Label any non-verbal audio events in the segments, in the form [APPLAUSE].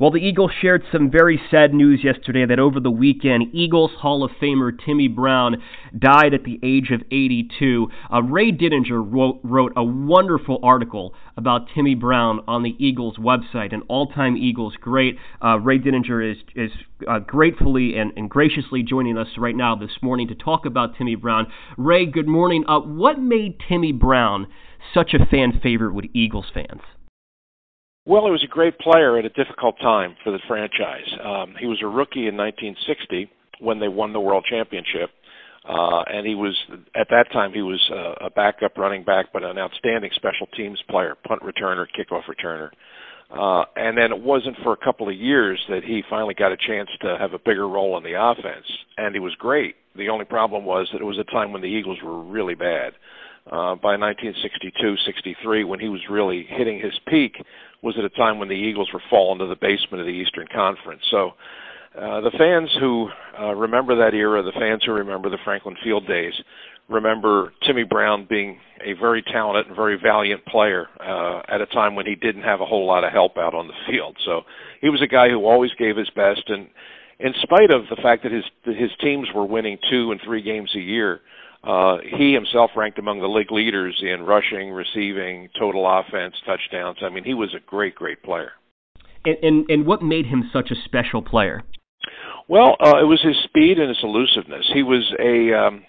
Well, the Eagles shared some very sad news yesterday that over the weekend, Eagles Hall of Famer Timmy Brown died at the age of 82. Uh, Ray Didinger wrote, wrote, a wonderful article about Timmy Brown on the Eagles website, an all-time Eagles great. Uh, Ray Didinger is, is uh, gratefully and, and, graciously joining us right now this morning to talk about Timmy Brown. Ray, good morning. Uh, what made Timmy Brown such a fan favorite with Eagles fans? Well, he was a great player at a difficult time for the franchise. Um, he was a rookie in 1960 when they won the World Championship, uh, and he was at that time he was uh, a backup running back, but an outstanding special teams player, punt returner, kickoff returner. Uh, and then it wasn't for a couple of years that he finally got a chance to have a bigger role in the offense, and he was great. The only problem was that it was a time when the Eagles were really bad. Uh, by 1962-63, when he was really hitting his peak, was at a time when the Eagles were falling to the basement of the Eastern Conference. So uh, the fans who uh, remember that era, the fans who remember the Franklin Field days, remember Timmy Brown being a very talented and very valiant player uh, at a time when he didn't have a whole lot of help out on the field. So he was a guy who always gave his best, and in spite of the fact that his his teams were winning two and three games a year, uh, he himself ranked among the league leaders in rushing, receiving, total offense, touchdowns. I mean, he was a great, great player. And and, and what made him such a special player? Well, uh, it was his speed and his elusiveness. He was a um,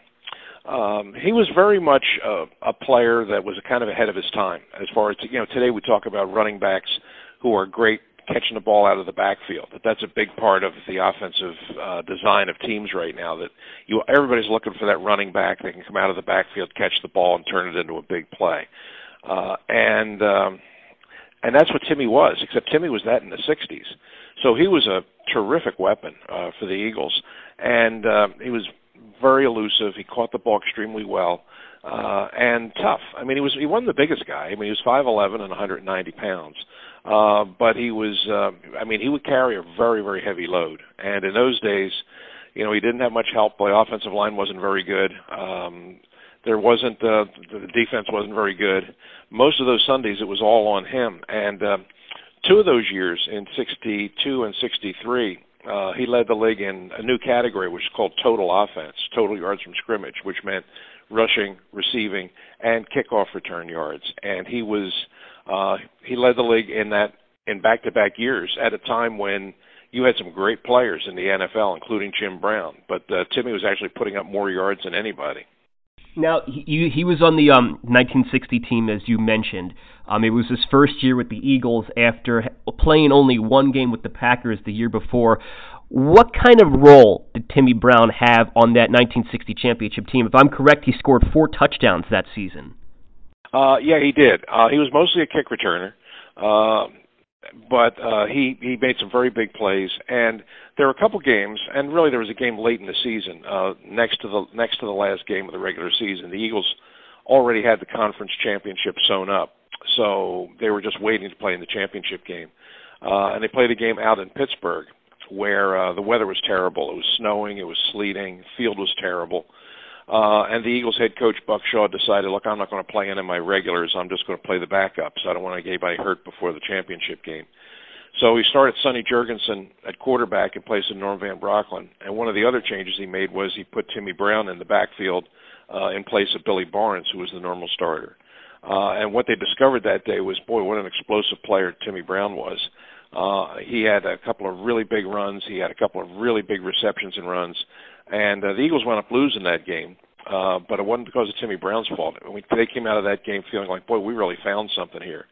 um, he was very much a, a player that was kind of ahead of his time. As far as you know, today we talk about running backs who are great catching the ball out of the backfield. That that's a big part of the offensive uh, design of teams right now. That you everybody's looking for that running back that can come out of the backfield, catch the ball, and turn it into a big play. Uh, and um, and that's what Timmy was. Except Timmy was that in the '60s, so he was a terrific weapon uh, for the Eagles, and uh, he was very elusive. He caught the ball extremely well. Uh, and tough. I mean, he was he wasn't the biggest guy. I mean, he was 5'11 and 190 pounds. Uh, but he was, uh, I mean, he would carry a very, very heavy load. And in those days, you know, he didn't have much help. The offensive line wasn't very good. Um, there wasn't, uh, the defense wasn't very good. Most of those Sundays, it was all on him. And uh, two of those years, in 62 and 63, uh, he led the league in a new category, which is called total offense, total yards from scrimmage, which meant rushing, receiving, and kickoff return yards. And he was uh, he led the league in that in back-to-back years at a time when you had some great players in the NFL, including Jim Brown. But uh, Timmy was actually putting up more yards than anybody. Now he he was on the um, 1960 team as you mentioned. Um, it was his first year with the Eagles after playing only one game with the Packers the year before. What kind of role did Timmy Brown have on that 1960 championship team? If I'm correct, he scored four touchdowns that season. Uh, yeah, he did. Uh, he was mostly a kick returner, uh, but uh, he he made some very big plays. And there were a couple games, and really there was a game late in the season, uh, next to the next to the last game of the regular season. The Eagles already had the conference championship sewn up, so they were just waiting to play in the championship game. Uh, and they played a game out in Pittsburgh, where uh, the weather was terrible. It was snowing, it was sleeting, field was terrible. Uh, and the Eagles head coach Buck Shaw decided, look, I'm not going to play any of my regulars. I'm just going to play the backups. I don't want to get anybody hurt before the championship game. So he started Sonny Jurgensen at quarterback in place of Norm Van Brocklin. And one of the other changes he made was he put Timmy Brown in the backfield uh, in place of Billy Barnes, who was the normal starter. Uh, and what they discovered that day was, boy, what an explosive player Timmy Brown was. Uh, he had a couple of really big runs. He had a couple of really big receptions and runs and uh, the Eagles wound up losing that game. Uh, but it wasn't because of Timmy Brown's fault. Mean, they came out of that game feeling like, boy, we really found something here.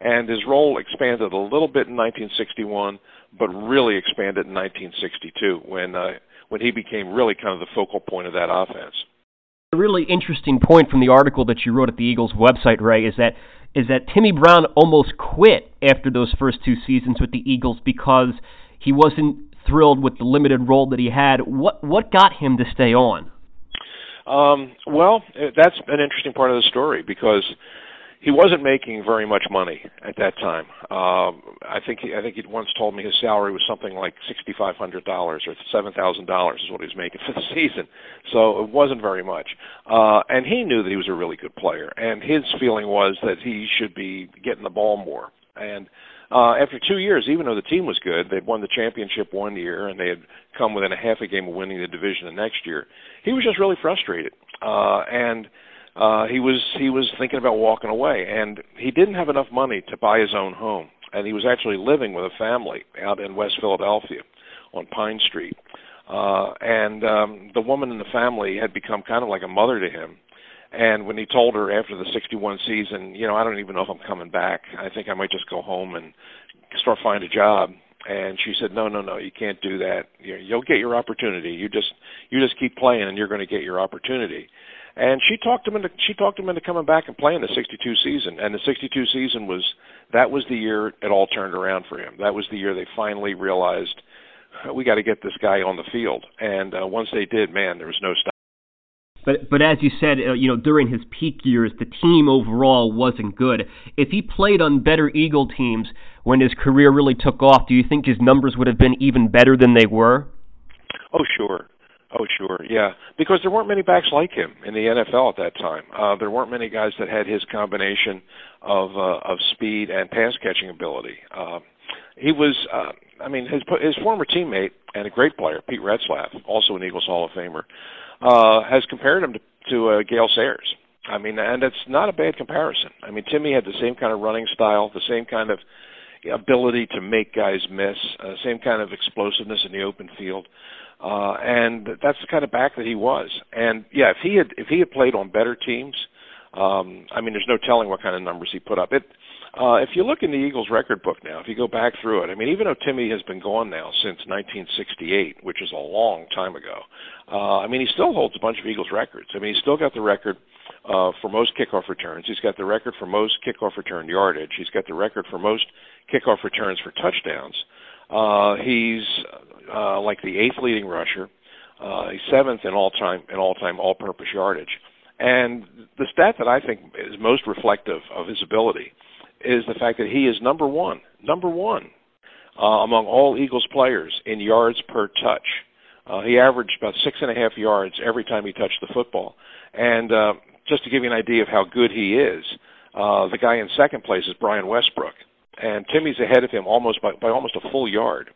And his role expanded a little bit in 1961, but really expanded in 1962 when uh, when he became really kind of the focal point of that offense. A really interesting point from the article that you wrote at the Eagles website, Ray, is that is that Timmy Brown almost quit after those first two seasons with the Eagles because he wasn't thrilled with the limited role that he had. What what got him to stay on? Um, well, that's an interesting part of the story because he wasn't making very much money at that time. Um, I think he, I think he once told me his salary was something like sixty five hundred dollars or seven thousand dollars is what he was making [LAUGHS] for the season. So it wasn't very much. Uh, and he knew that he was a really good player, and his feeling was that he should be getting the ball more. And uh, after two years, even though the team was good, they'd won the championship one year and they had come within a half a game of winning the division the next year. He was just really frustrated, uh, and uh, he was he was thinking about walking away, and he didn't have enough money to buy his own home, and he was actually living with a family out in West Philadelphia on Pine Street. Uh, and um, the woman in the family had become kind of like a mother to him. And when he told her after the 61 season, you know, I don't even know if I'm coming back. I think I might just go home and start find a job. And she said, "No, no, no, you can't do that. You'll get your opportunity. You just you just keep playing, and you're going to get your opportunity." And she talked him into she talked him into coming back and playing the 62 season. And the 62 season was that was the year it all turned around for him. That was the year they finally realized we got to get this guy on the field. And uh, once they did man there was no stop but but as you said uh, you know during his peak years the team overall wasn't good. If he played on better eagle teams when his career really took off do you think his numbers would have been even better than they were? Oh sure Oh, sure, yeah, because there weren't many backs like him in the NFL at that time. Uh, there weren't many guys that had his combination of uh, of speed and pass catching ability. Uh, he was, uh, I mean, his his former teammate and a great player, Pete Retzlaff, also an Eagles Hall of Famer, uh, has compared him to, to uh, Gale Sayers. I mean, and it's not a bad comparison. I mean, Timmy had the same kind of running style, the same kind of ability to make guys miss, uh, same kind of explosiveness in the open field. Uh, and that's the kind of back that he was. And yeah, if he had if he had played on better teams, um, I mean, there's no telling what kind of numbers he put up. It uh, if you look in the Eagles record book now, if you go back through it, I mean, even though Timmy has been gone now since 1968, which is a long time ago, uh, I mean, he still holds a bunch of Eagles records. I mean, he's still got the record uh, for most kickoff returns. He's got the record for most kickoff return yardage. He's got the record for most kickoff returns for touchdowns. Uh, he's uh, like the eighth leading rusher. Uh, he's seventh in all time in all time all purpose yardage. And the stat that I think is most reflective of his ability is the fact that he is number one, number one uh, among all Eagles players in yards per touch. Uh, he averaged about six and a half yards every time he touched the football. And uh, just to give you an idea of how good he is, uh, the guy in second place is Brian Westbrook, and Timmy's ahead of him almost by, by almost a full yard.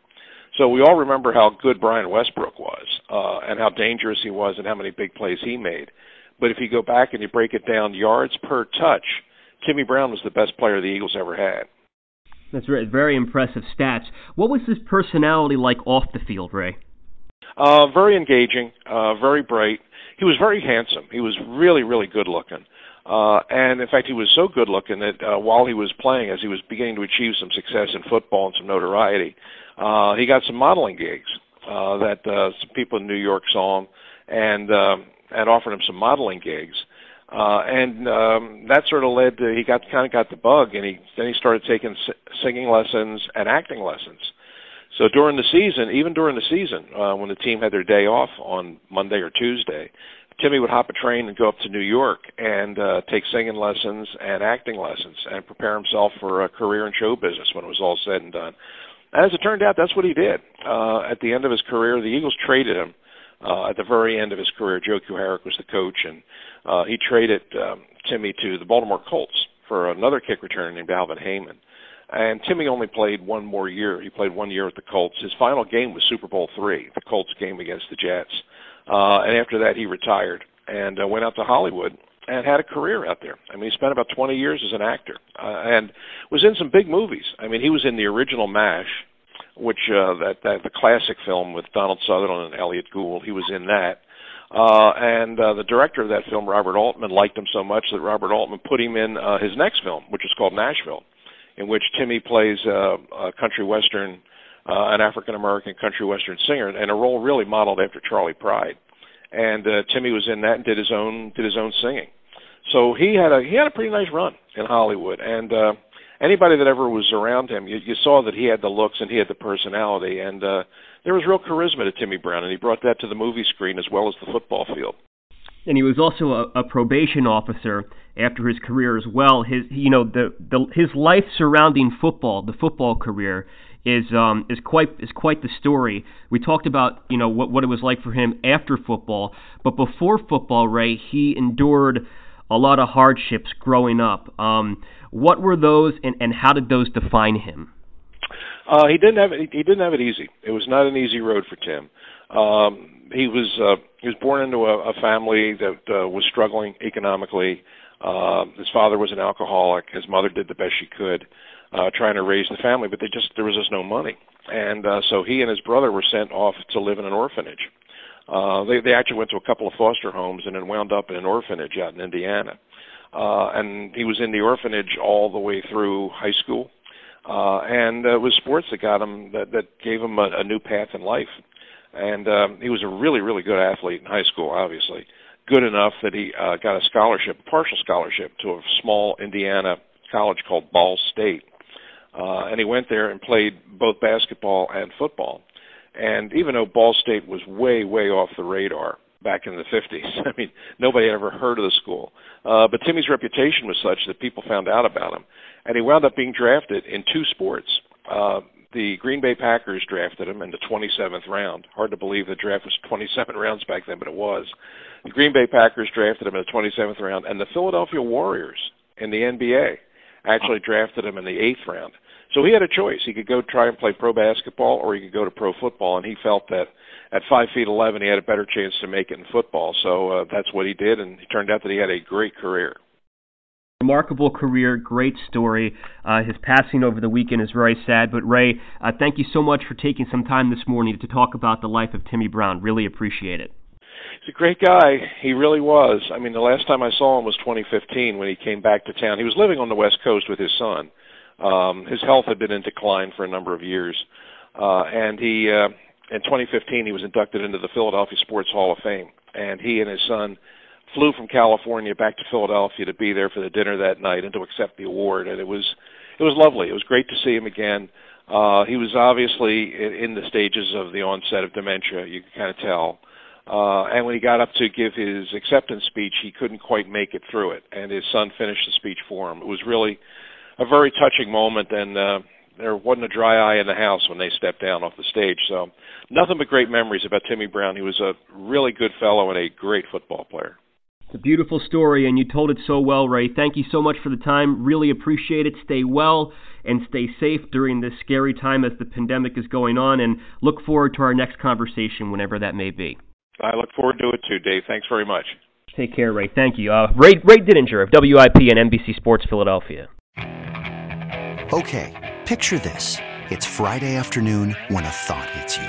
So we all remember how good Brian Westbrook was, uh, and how dangerous he was, and how many big plays he made. But if you go back and you break it down yards per touch, Timmy Brown was the best player the Eagles ever had. That's very, very impressive stats. What was his personality like off the field, Ray? Uh, very engaging, uh, very bright. He was very handsome. He was really, really good looking. Uh, and in fact, he was so good looking that uh, while he was playing, as he was beginning to achieve some success in football and some notoriety, uh, he got some modeling gigs uh, that uh, some people in New York saw him and uh, and offered him some modeling gigs. Uh, and um, that sort of led to he got kind of got the bug, and he then he started taking s- singing lessons and acting lessons. So during the season, even during the season, uh, when the team had their day off on Monday or Tuesday, Timmy would hop a train and go up to New York and uh, take singing lessons and acting lessons and prepare himself for a career in show business when it was all said and done. And as it turned out, that's what he did. Uh, at the end of his career, the Eagles traded him. Uh, at the very end of his career, Joe Kuharich was the coach, and uh, he traded um, Timmy to the Baltimore Colts for another kick returner named Alvin Haymond. And Timmy only played one more year. He played one year with the Colts. His final game was Super Bowl three, the Colts game against the Jets. Uh, and after that, he retired and uh, went out to Hollywood and had a career out there. I mean, he spent about 20 years as an actor uh, and was in some big movies. I mean, he was in the original MASH, which uh, that, that the classic film with Donald Sutherland and Elliott Gould. He was in that. Uh, and uh, the director of that film, Robert Altman, liked him so much that Robert Altman put him in uh, his next film, which is called Nashville, in which Timmy plays uh, a country western uh, an African American country western singer, and a role really modeled after Charley Pride. And uh, Timmy was in that and did his own did his own singing. So he had a he had a pretty nice run in Hollywood, and uh, anybody that ever was around him, you, you saw that he had the looks and he had the personality, and uh, there was real charisma to Timmy Brown, and he brought that to the movie screen as well as the football field. And he was also a, a probation officer after his career as well. His, you know, the, the his life surrounding football, the football career, is um, is quite is quite the story. We talked about you know what what it was like for him after football, but before football, Ray, he endured a lot of hardships growing up. Um, what were those, and, and how did those define him? Uh, he didn't have it, he didn't have it easy. It was not an easy road for Tim. Um, he was uh, he was born into a, a family that uh, was struggling economically. Uh, his father was an alcoholic. His mother did the best she could, uh, trying to raise the family, but they just there was just no money, and uh, so he and his brother were sent off to live in an orphanage. Uh, they they actually went to a couple of foster homes and then wound up in an orphanage out in Indiana. Uh, and he was in the orphanage all the way through high school. Uh, and uh, it was sports that got him that that gave him a, a new path in life. And um, he was a really really good athlete in high school, obviously good enough that he uh, got a scholarship, partial scholarship, to a small Indiana college called Ball State. Uh, and he went there and played both basketball and football. And even though Ball State was way, way off the radar back in the 50s, [LAUGHS] I mean, nobody had ever heard of the school. Uh, but Timmy's reputation was such that people found out about him. And he wound up being drafted in two sports. Uh, the Green Bay Packers drafted him in the 27th round. Hard to believe the draft was 27 rounds back then, but it was. The Green Bay Packers drafted him in the 27th round, and the Philadelphia Warriors in the NBA actually drafted him in the eighth round. So he had a choice. He could go try and play pro basketball, or he could go to pro football, and he felt that at five feet eleven, he had a better chance to make it in football. So uh, that's what he did, and it turned out that he had a great career. Remarkable career, great story. Uh, his passing over the weekend is very sad. But Ray, uh, thank you so much for taking some time this morning to talk about the life of Timmy Brown. Really appreciate it. He's a great guy. He really was. I mean, the last time I saw him was 2015 when he came back to town. He was living on the West Coast with his son. Um, his health had been in decline for a number of years, uh, and he uh, in 2015 he was inducted into the Philadelphia Sports Hall of Fame. And he and his son flew from California back to Philadelphia to be there for the dinner that night and to accept the award. And it was it was lovely. It was great to see him again. Uh, he was obviously in, the stages of the onset of dementia. You can kind of tell. Uh, and when he got up to give his acceptance speech, he couldn't quite make it through it, and his son finished the speech for him. It was really a very touching moment, and uh, there wasn't a dry eye in the house when they stepped down off the stage. So, nothing but great memories about Timmy Brown. He was a really good fellow and a great football player. It's a beautiful story, and you told it so well, Ray. Thank you so much for the time. Really appreciate it. Stay well and stay safe during this scary time as the pandemic is going on, and look forward to our next conversation whenever that may be. I look forward to it too, Dave. Thanks very much. Take care, Ray. Thank you. Uh, Ray, Ray Didinger of WIP and NBC Sports Philadelphia. Okay, picture this. It's Friday afternoon when a thought hits you.